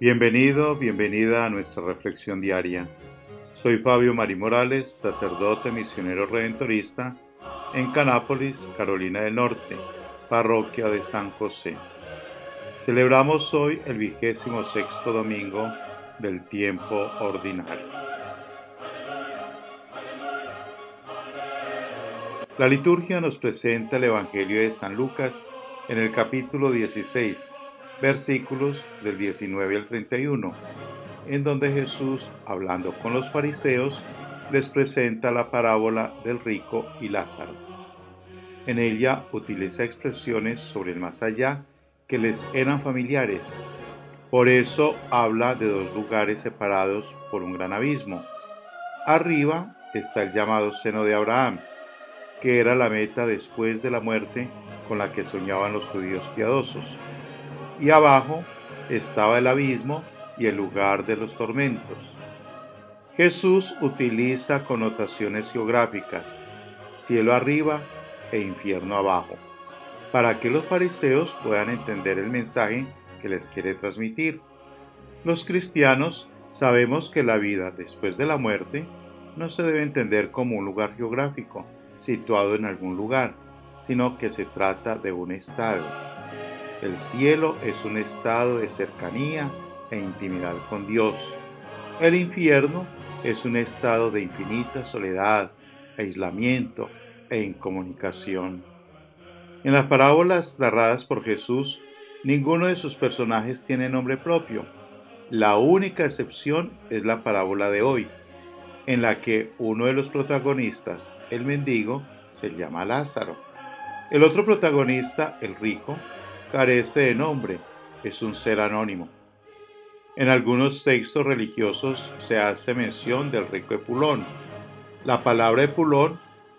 Bienvenido, bienvenida a nuestra reflexión diaria. Soy Fabio Mari Morales, sacerdote misionero redentorista en Canápolis, Carolina del Norte, parroquia de San José. Celebramos hoy el vigésimo sexto domingo del tiempo ordinario. La liturgia nos presenta el Evangelio de San Lucas en el capítulo 16 versículos del 19 al 31, en donde Jesús, hablando con los fariseos, les presenta la parábola del rico y Lázaro. En ella utiliza expresiones sobre el más allá que les eran familiares. Por eso habla de dos lugares separados por un gran abismo. Arriba está el llamado seno de Abraham, que era la meta después de la muerte con la que soñaban los judíos piadosos y abajo estaba el abismo y el lugar de los tormentos. Jesús utiliza connotaciones geográficas, cielo arriba e infierno abajo, para que los fariseos puedan entender el mensaje que les quiere transmitir. Los cristianos sabemos que la vida después de la muerte no se debe entender como un lugar geográfico situado en algún lugar, sino que se trata de un estado el cielo es un estado de cercanía e intimidad con Dios. El infierno es un estado de infinita soledad, aislamiento e incomunicación. En las parábolas narradas por Jesús, ninguno de sus personajes tiene nombre propio. La única excepción es la parábola de hoy, en la que uno de los protagonistas, el mendigo, se llama Lázaro. El otro protagonista, el rico, carece de nombre, es un ser anónimo. En algunos textos religiosos se hace mención del rico Epulón. La palabra Epulón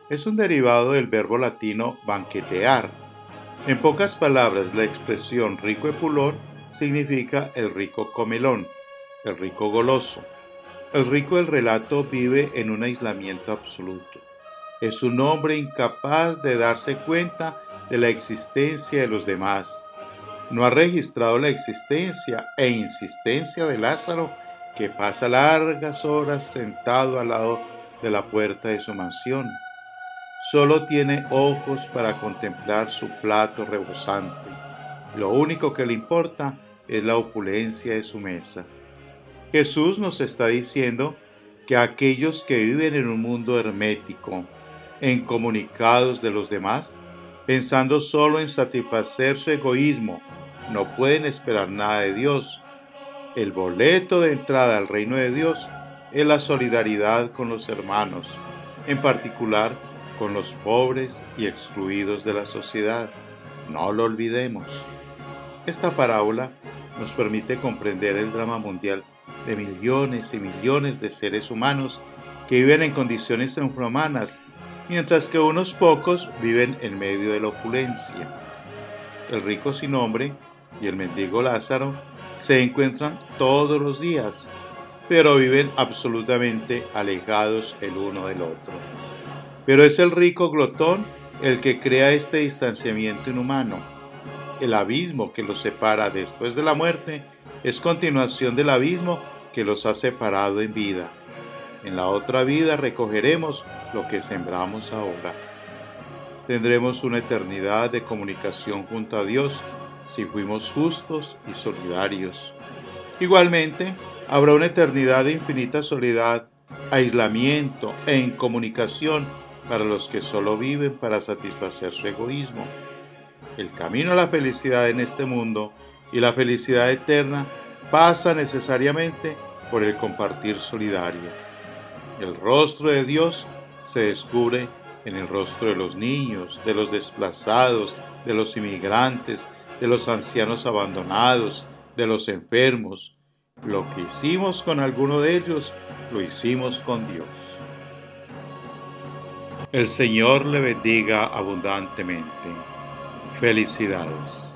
es un derivado del verbo latino banquetear. En pocas palabras, la expresión rico Epulón significa el rico comelón, el rico goloso. El rico del relato vive en un aislamiento absoluto. Es un hombre incapaz de darse cuenta de la existencia de los demás. No ha registrado la existencia e insistencia de Lázaro, que pasa largas horas sentado al lado de la puerta de su mansión. Solo tiene ojos para contemplar su plato rebosante. Lo único que le importa es la opulencia de su mesa. Jesús nos está diciendo que aquellos que viven en un mundo hermético, incomunicados de los demás, pensando solo en satisfacer su egoísmo, no pueden esperar nada de Dios. El boleto de entrada al reino de Dios es la solidaridad con los hermanos, en particular con los pobres y excluidos de la sociedad. No lo olvidemos. Esta parábola nos permite comprender el drama mundial de millones y millones de seres humanos que viven en condiciones infrahumanas mientras que unos pocos viven en medio de la opulencia. El rico sin nombre y el mendigo Lázaro se encuentran todos los días, pero viven absolutamente alejados el uno del otro. Pero es el rico glotón el que crea este distanciamiento inhumano. El abismo que los separa después de la muerte es continuación del abismo que los ha separado en vida. En la otra vida recogeremos lo que sembramos ahora. Tendremos una eternidad de comunicación junto a Dios si fuimos justos y solidarios. Igualmente, habrá una eternidad de infinita soledad, aislamiento e incomunicación para los que solo viven para satisfacer su egoísmo. El camino a la felicidad en este mundo y la felicidad eterna pasa necesariamente por el compartir solidario. El rostro de Dios se descubre en el rostro de los niños, de los desplazados, de los inmigrantes, de los ancianos abandonados, de los enfermos. Lo que hicimos con alguno de ellos, lo hicimos con Dios. El Señor le bendiga abundantemente. Felicidades.